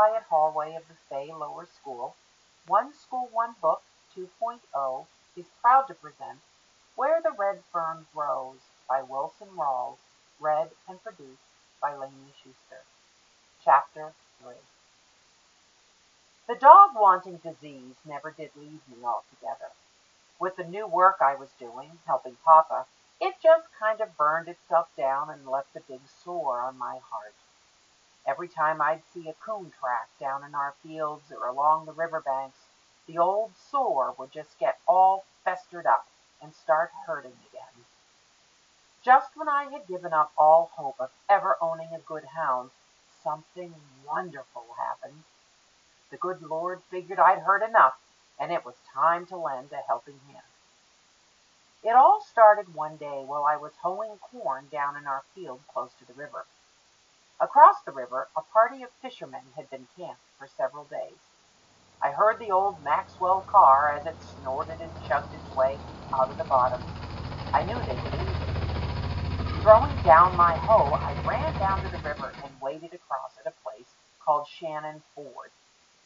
quiet hallway of the Fay Lower School, One School One Book 2.0 is proud to present Where the Red Fern Grows by Wilson Rawls, read and produced by Lainey Schuster. Chapter 3 The dog wanting disease never did leave me altogether. With the new work I was doing, helping Papa, it just kind of burned itself down and left a big sore on my heart. Every time I'd see a coon track down in our fields or along the river banks, the old sore would just get all festered up and start hurting again. Just when I had given up all hope of ever owning a good hound, something wonderful happened. The good Lord figured I'd heard enough, and it was time to lend a helping hand. It all started one day while I was hoeing corn down in our field close to the river. Across the river a party of fishermen had been camped for several days. I heard the old Maxwell car as it snorted and chugged its way out of the bottom. I knew they would leave. Throwing down my hoe, I ran down to the river and waded across at a place called Shannon Ford.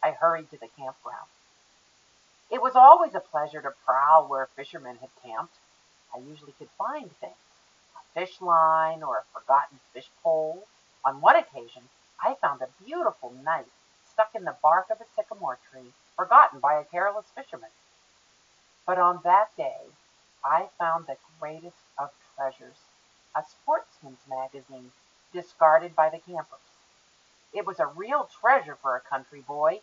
I hurried to the campground. It was always a pleasure to prowl where fishermen had camped. I usually could find things a fish line or a forgotten fish pole. On one occasion, I found a beautiful knife stuck in the bark of a sycamore tree, forgotten by a careless fisherman. But on that day, I found the greatest of treasures a sportsman's magazine discarded by the campers. It was a real treasure for a country boy.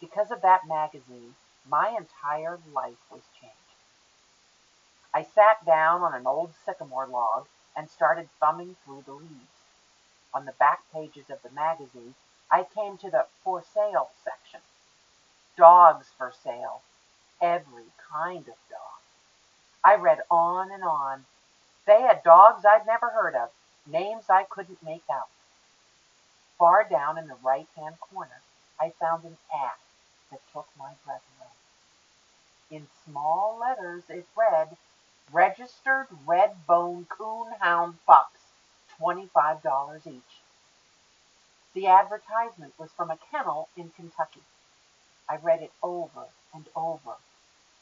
Because of that magazine, my entire life was changed. I sat down on an old sycamore log and started thumbing through the leaves. On the back pages of the magazine, I came to the For Sale section. Dogs for sale. Every kind of dog. I read on and on. They had dogs I'd never heard of, names I couldn't make out. Far down in the right hand corner, I found an ad that took my breath away. In small letters it read, Registered red bone coon hound pups, $25 each. The advertisement was from a kennel in Kentucky. I read it over and over.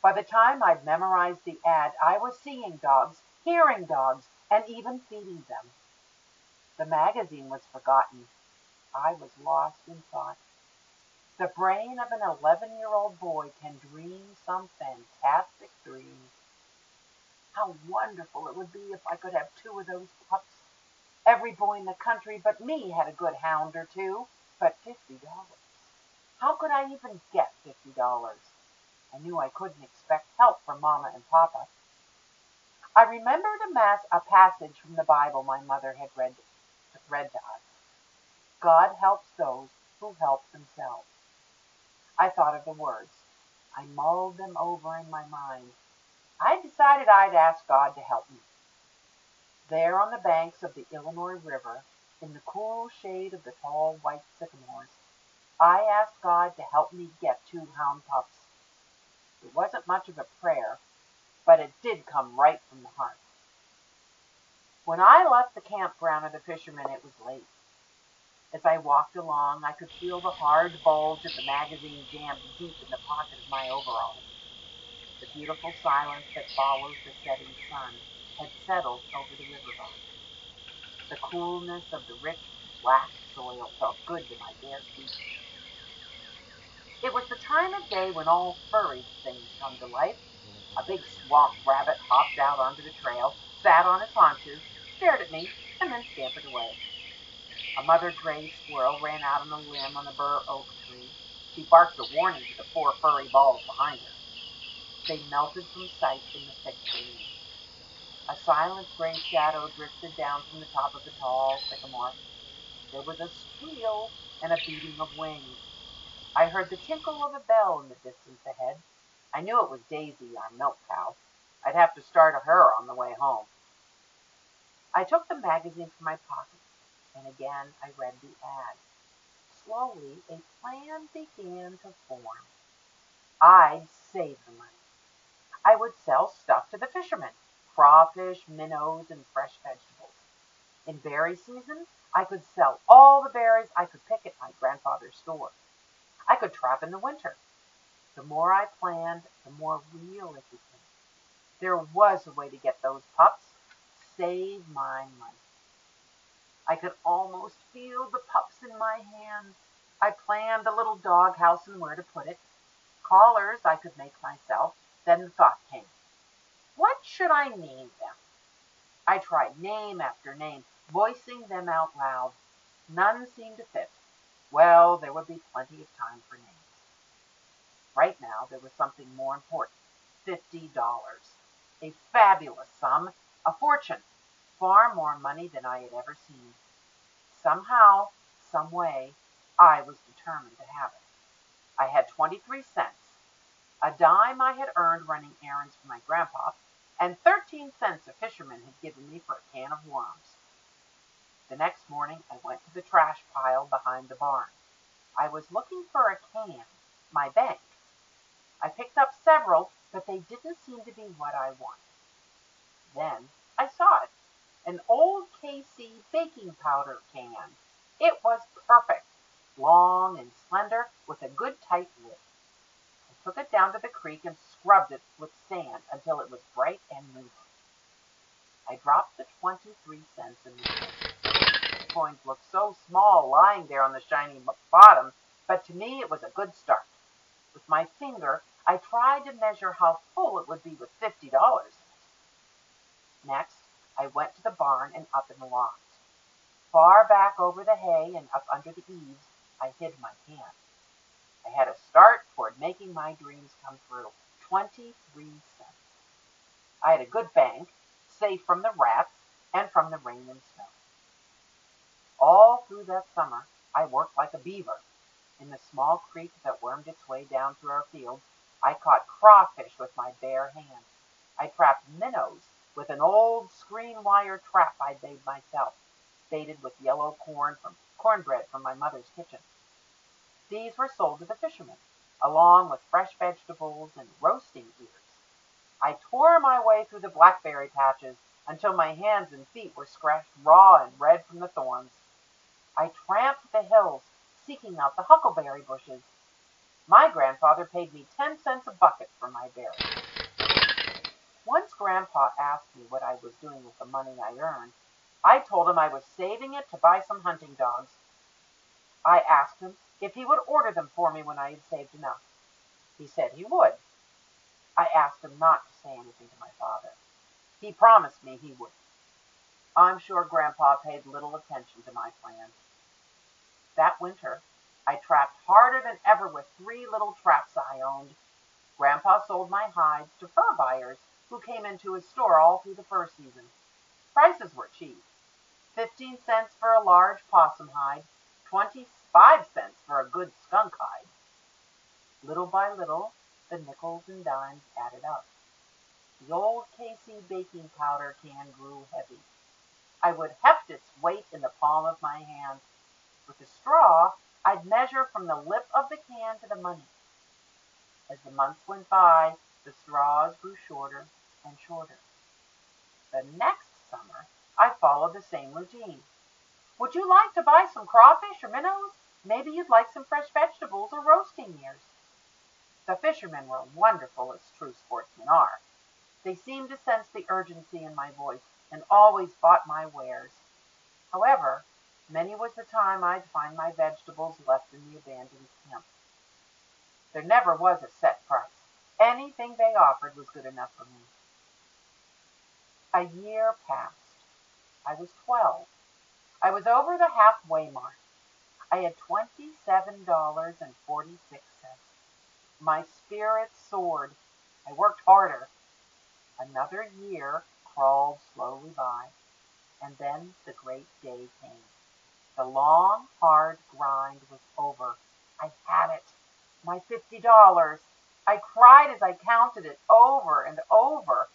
By the time I'd memorized the ad, I was seeing dogs, hearing dogs, and even feeding them. The magazine was forgotten. I was lost in thought. The brain of an 11 year old boy can dream some fantastic dreams. How wonderful it would be if I could have two of those pups. Every boy in the country but me had a good hound or two, but $50. How could I even get $50? I knew I couldn't expect help from Mama and Papa. I remembered a, mass, a passage from the Bible my mother had read, read to us. God helps those who help themselves. I thought of the words. I mulled them over in my mind. I decided I'd ask God to help me. There on the banks of the Illinois River, in the cool shade of the tall white sycamores, I asked God to help me get two hound pups. It wasn't much of a prayer, but it did come right from the heart. When I left the campground of the fishermen, it was late. As I walked along, I could feel the hard bulge of the magazine jammed deep in the pocket of my overalls. The beautiful silence that follows the setting sun had settled over the riverbank. The coolness of the rich, black soil felt good to my bare feet. It was the time of day when all furry things come to life. A big swamp rabbit hopped out onto the trail, sat on his haunches, stared at me, and then scampered away. A mother gray squirrel ran out on a limb on the bur oak tree. She barked a warning to the four furry balls behind her. They melted from sight in the thick trees. A silent gray shadow drifted down from the top of the tall sycamore. There was a squeal and a beating of wings. I heard the tinkle of a bell in the distance ahead. I knew it was Daisy, our milk cow. I'd have to start her on the way home. I took the magazine from my pocket and again I read the ad. Slowly a plan began to form. I'd save the money. I would sell stuff to the fishermen, crawfish, minnows, and fresh vegetables. In berry season, I could sell all the berries I could pick at my grandfather's store. I could trap in the winter. The more I planned, the more real it became. There was a way to get those pups, save my money. I could almost feel the pups in my hands. I planned the little doghouse and where to put it. Collars I could make myself. Then the thought came, what should I name them? I tried name after name, voicing them out loud. None seemed to fit. Well, there would be plenty of time for names. Right now there was something more important. Fifty dollars. A fabulous sum. A fortune. Far more money than I had ever seen. Somehow, some way, I was determined to have it. I had twenty-three cents, a dime I had earned running errands for my grandpa, and thirteen cents a fisherman had given me for a can of worms. The next morning I went to the trash pile behind the barn. I was looking for a can, my bank. I picked up several, but they didn't seem to be what I wanted. Then I saw it, an old KC baking powder can. It was perfect, long and slender, with a good tight lid. Took it down to the creek and scrubbed it with sand until it was bright and new. I dropped the 23 cents in the bin. Coins looked so small lying there on the shiny bottom, but to me it was a good start. With my finger, I tried to measure how full it would be with fifty dollars. Next, I went to the barn and up in the loft. Far back over the hay and up under the eaves, I hid my can. I had a start toward making my dreams come true. Twenty-three cents. I had a good bank, safe from the rats and from the rain and snow. All through that summer, I worked like a beaver. In the small creek that wormed its way down through our fields, I caught crawfish with my bare hands. I trapped minnows with an old screen wire trap I'd made myself, baited with yellow corn from cornbread from my mother's kitchen. These were sold to the fishermen, along with fresh vegetables and roasting ears. I tore my way through the blackberry patches until my hands and feet were scratched raw and red from the thorns. I tramped the hills, seeking out the huckleberry bushes. My grandfather paid me ten cents a bucket for my berries. Once Grandpa asked me what I was doing with the money I earned. I told him I was saving it to buy some hunting dogs. I asked him if he would order them for me when I had saved enough. He said he would. I asked him not to say anything to my father. He promised me he would. I'm sure Grandpa paid little attention to my plans. That winter, I trapped harder than ever with three little traps I owned. Grandpa sold my hides to fur buyers who came into his store all through the fur season. Prices were cheap. Fifteen cents for a large possum hide, twenty-five cents for a good skunk hide. Little by little, the nickels and dimes added up. The old KC baking powder can grew heavy. I would heft its weight in the palm of my hand. With a straw, I'd measure from the lip of the can to the money. As the months went by, the straws grew shorter and shorter. The next summer, I followed the same routine. Would you like to buy some crawfish or minnows? Maybe you'd like some fresh vegetables or roasting ears. The fishermen were wonderful as true sportsmen are. They seemed to sense the urgency in my voice and always bought my wares. However, many was the time I'd find my vegetables left in the abandoned camp. There never was a set price. Anything they offered was good enough for me. A year passed. I was twelve. I was over the halfway mark. I had twenty-seven dollars and forty-six cents. My spirits soared. I worked harder. Another year crawled slowly by, and then the great day came. The long, hard grind was over. I had it. My fifty dollars. I cried as I counted it over and over.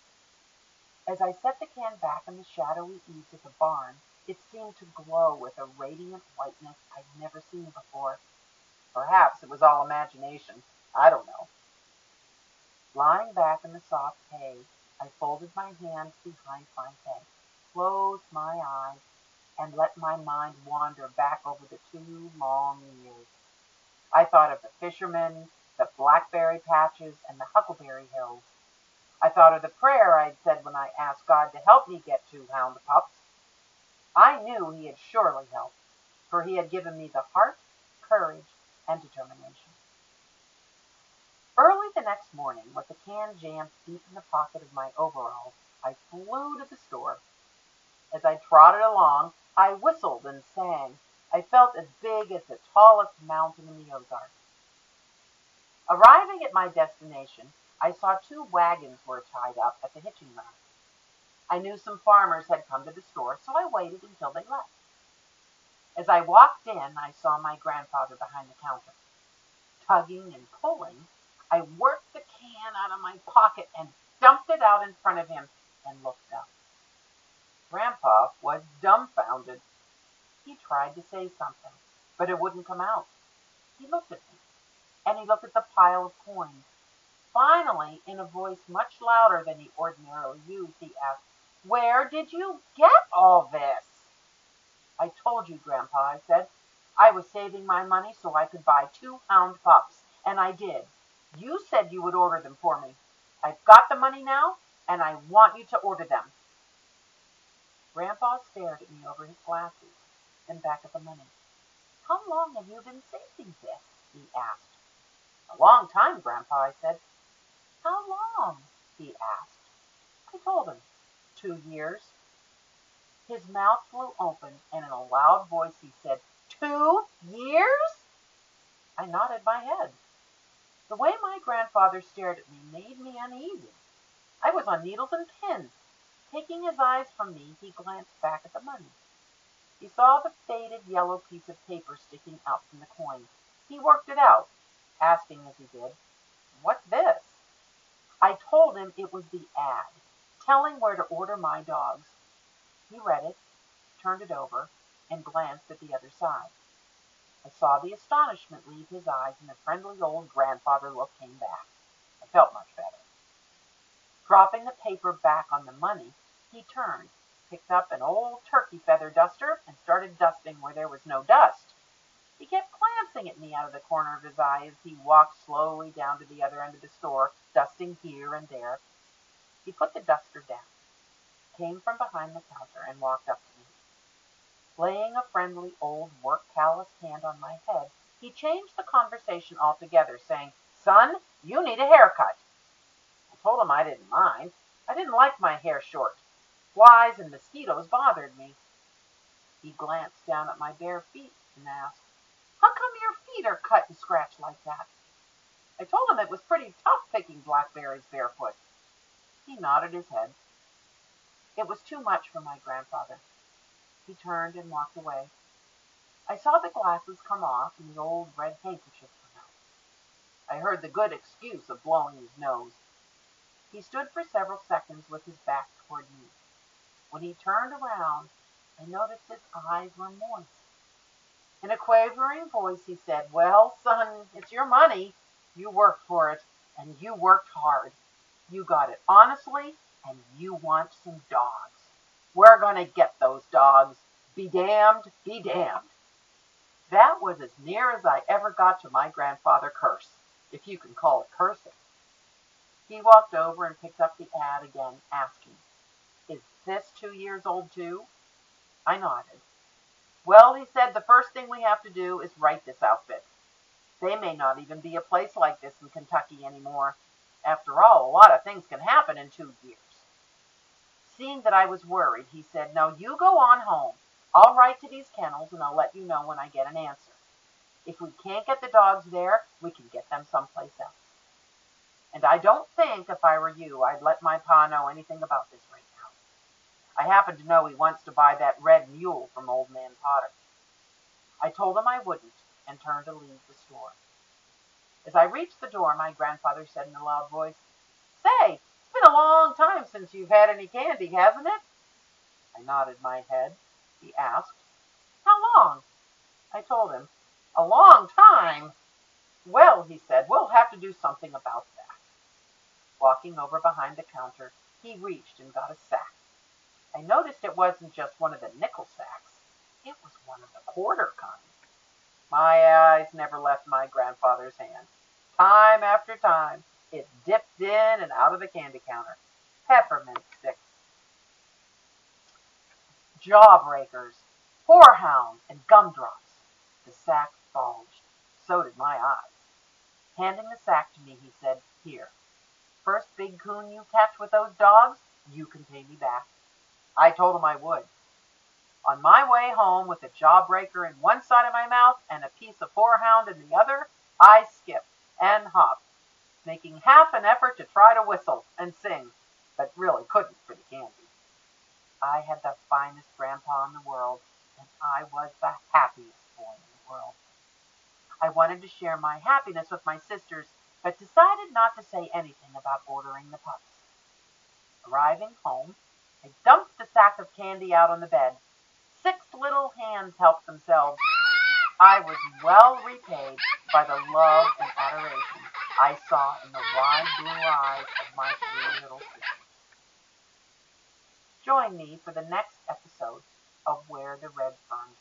As I set the can back in the shadowy eaves of the barn, it seemed to glow with a radiant whiteness I'd never seen before. Perhaps it was all imagination. I don't know. Lying back in the soft hay, I folded my hands behind my head, closed my eyes, and let my mind wander back over the two long years. I thought of the fishermen, the blackberry patches, and the huckleberry hills. I thought of the prayer I'd said when I asked God to help me get two hound pups. I knew he had surely helped, for he had given me the heart, courage, and determination. Early the next morning, with the can jammed deep in the pocket of my overalls, I flew to the store. As I trotted along, I whistled and sang. I felt as big as the tallest mountain in the Ozarks. Arriving at my destination, I saw two wagons were tied up at the hitching rack. I knew some farmers had come to the store, so I waited until they left. As I walked in, I saw my grandfather behind the counter. Tugging and pulling, I worked the can out of my pocket and dumped it out in front of him and looked up. Grandpa was dumbfounded. He tried to say something, but it wouldn't come out. He looked at me, and he looked at the pile of coins, Finally, in a voice much louder than he ordinarily used, he asked, Where did you get all this? I told you, Grandpa, I said. I was saving my money so I could buy two hound pups, and I did. You said you would order them for me. I've got the money now, and I want you to order them. Grandpa stared at me over his glasses, then back at the money. How long have you been saving this? he asked. A long time, Grandpa, I said. How long? he asked. I told him. Two years. His mouth flew open, and in a loud voice he said, Two years? I nodded my head. The way my grandfather stared at me made me uneasy. I was on needles and pins. Taking his eyes from me, he glanced back at the money. He saw the faded yellow piece of paper sticking out from the coin. He worked it out, asking as he did, What's this? I told him it was the ad, telling where to order my dogs. He read it, turned it over, and glanced at the other side. I saw the astonishment leave his eyes, and the friendly old grandfather look came back. I felt much better. Dropping the paper back on the money, he turned, picked up an old turkey feather duster, and started dusting where there was no dust. He kept glancing at me out of the corner of his eye as he walked slowly down to the other end of the store, dusting here and there. He put the duster down, came from behind the counter, and walked up to me. Laying a friendly old work-calloused hand on my head, he changed the conversation altogether, saying, Son, you need a haircut. I told him I didn't mind. I didn't like my hair short. Flies and mosquitoes bothered me. He glanced down at my bare feet and asked, how come your feet are cut and scratched like that? I told him it was pretty tough picking blackberries barefoot. He nodded his head. It was too much for my grandfather. He turned and walked away. I saw the glasses come off and the old red handkerchief come out. I heard the good excuse of blowing his nose. He stood for several seconds with his back toward me. When he turned around, I noticed his eyes were moist. In a quavering voice he said, Well, son, it's your money. You worked for it, and you worked hard. You got it honestly, and you want some dogs. We're going to get those dogs. Be damned, be damned. That was as near as I ever got to my grandfather curse, if you can call it cursing. He walked over and picked up the ad again, asking, Is this two years old too? I nodded. Well, he said, the first thing we have to do is write this outfit. They may not even be a place like this in Kentucky anymore. After all, a lot of things can happen in two years. Seeing that I was worried, he said, Now you go on home. I'll write to these kennels and I'll let you know when I get an answer. If we can't get the dogs there, we can get them someplace else. And I don't think, if I were you, I'd let my pa know anything about this right now. I happen to know he wants to buy that red mule from old man Potter. I told him I wouldn't and turned to leave the store. As I reached the door, my grandfather said in a loud voice, Say, it's been a long time since you've had any candy, hasn't it? I nodded my head. He asked, How long? I told him, A long time. Well, he said, we'll have to do something about that. Walking over behind the counter, he reached and got a sack. I noticed it wasn't just one of the nickel sacks. It was one of the quarter kinds. My eyes never left my grandfather's hand. Time after time, it dipped in and out of the candy counter. Peppermint sticks, jawbreakers, horehounds, and gumdrops. The sack bulged. So did my eyes. Handing the sack to me, he said, Here. First big coon you catch with those dogs, you can pay me back. I told him I would. On my way home with a jawbreaker in one side of my mouth and a piece of horehound in the other, I skipped and hopped, making half an effort to try to whistle and sing, but really couldn't for the candy. I had the finest grandpa in the world, and I was the happiest boy in the world. I wanted to share my happiness with my sisters, but decided not to say anything about ordering the pups. Arriving home, I dumped the sack of candy out on the bed. Little helped themselves. I was well repaid by the love and adoration I saw in the wide blue eyes of my three little sisters. Join me for the next episode of Where the Red Fern.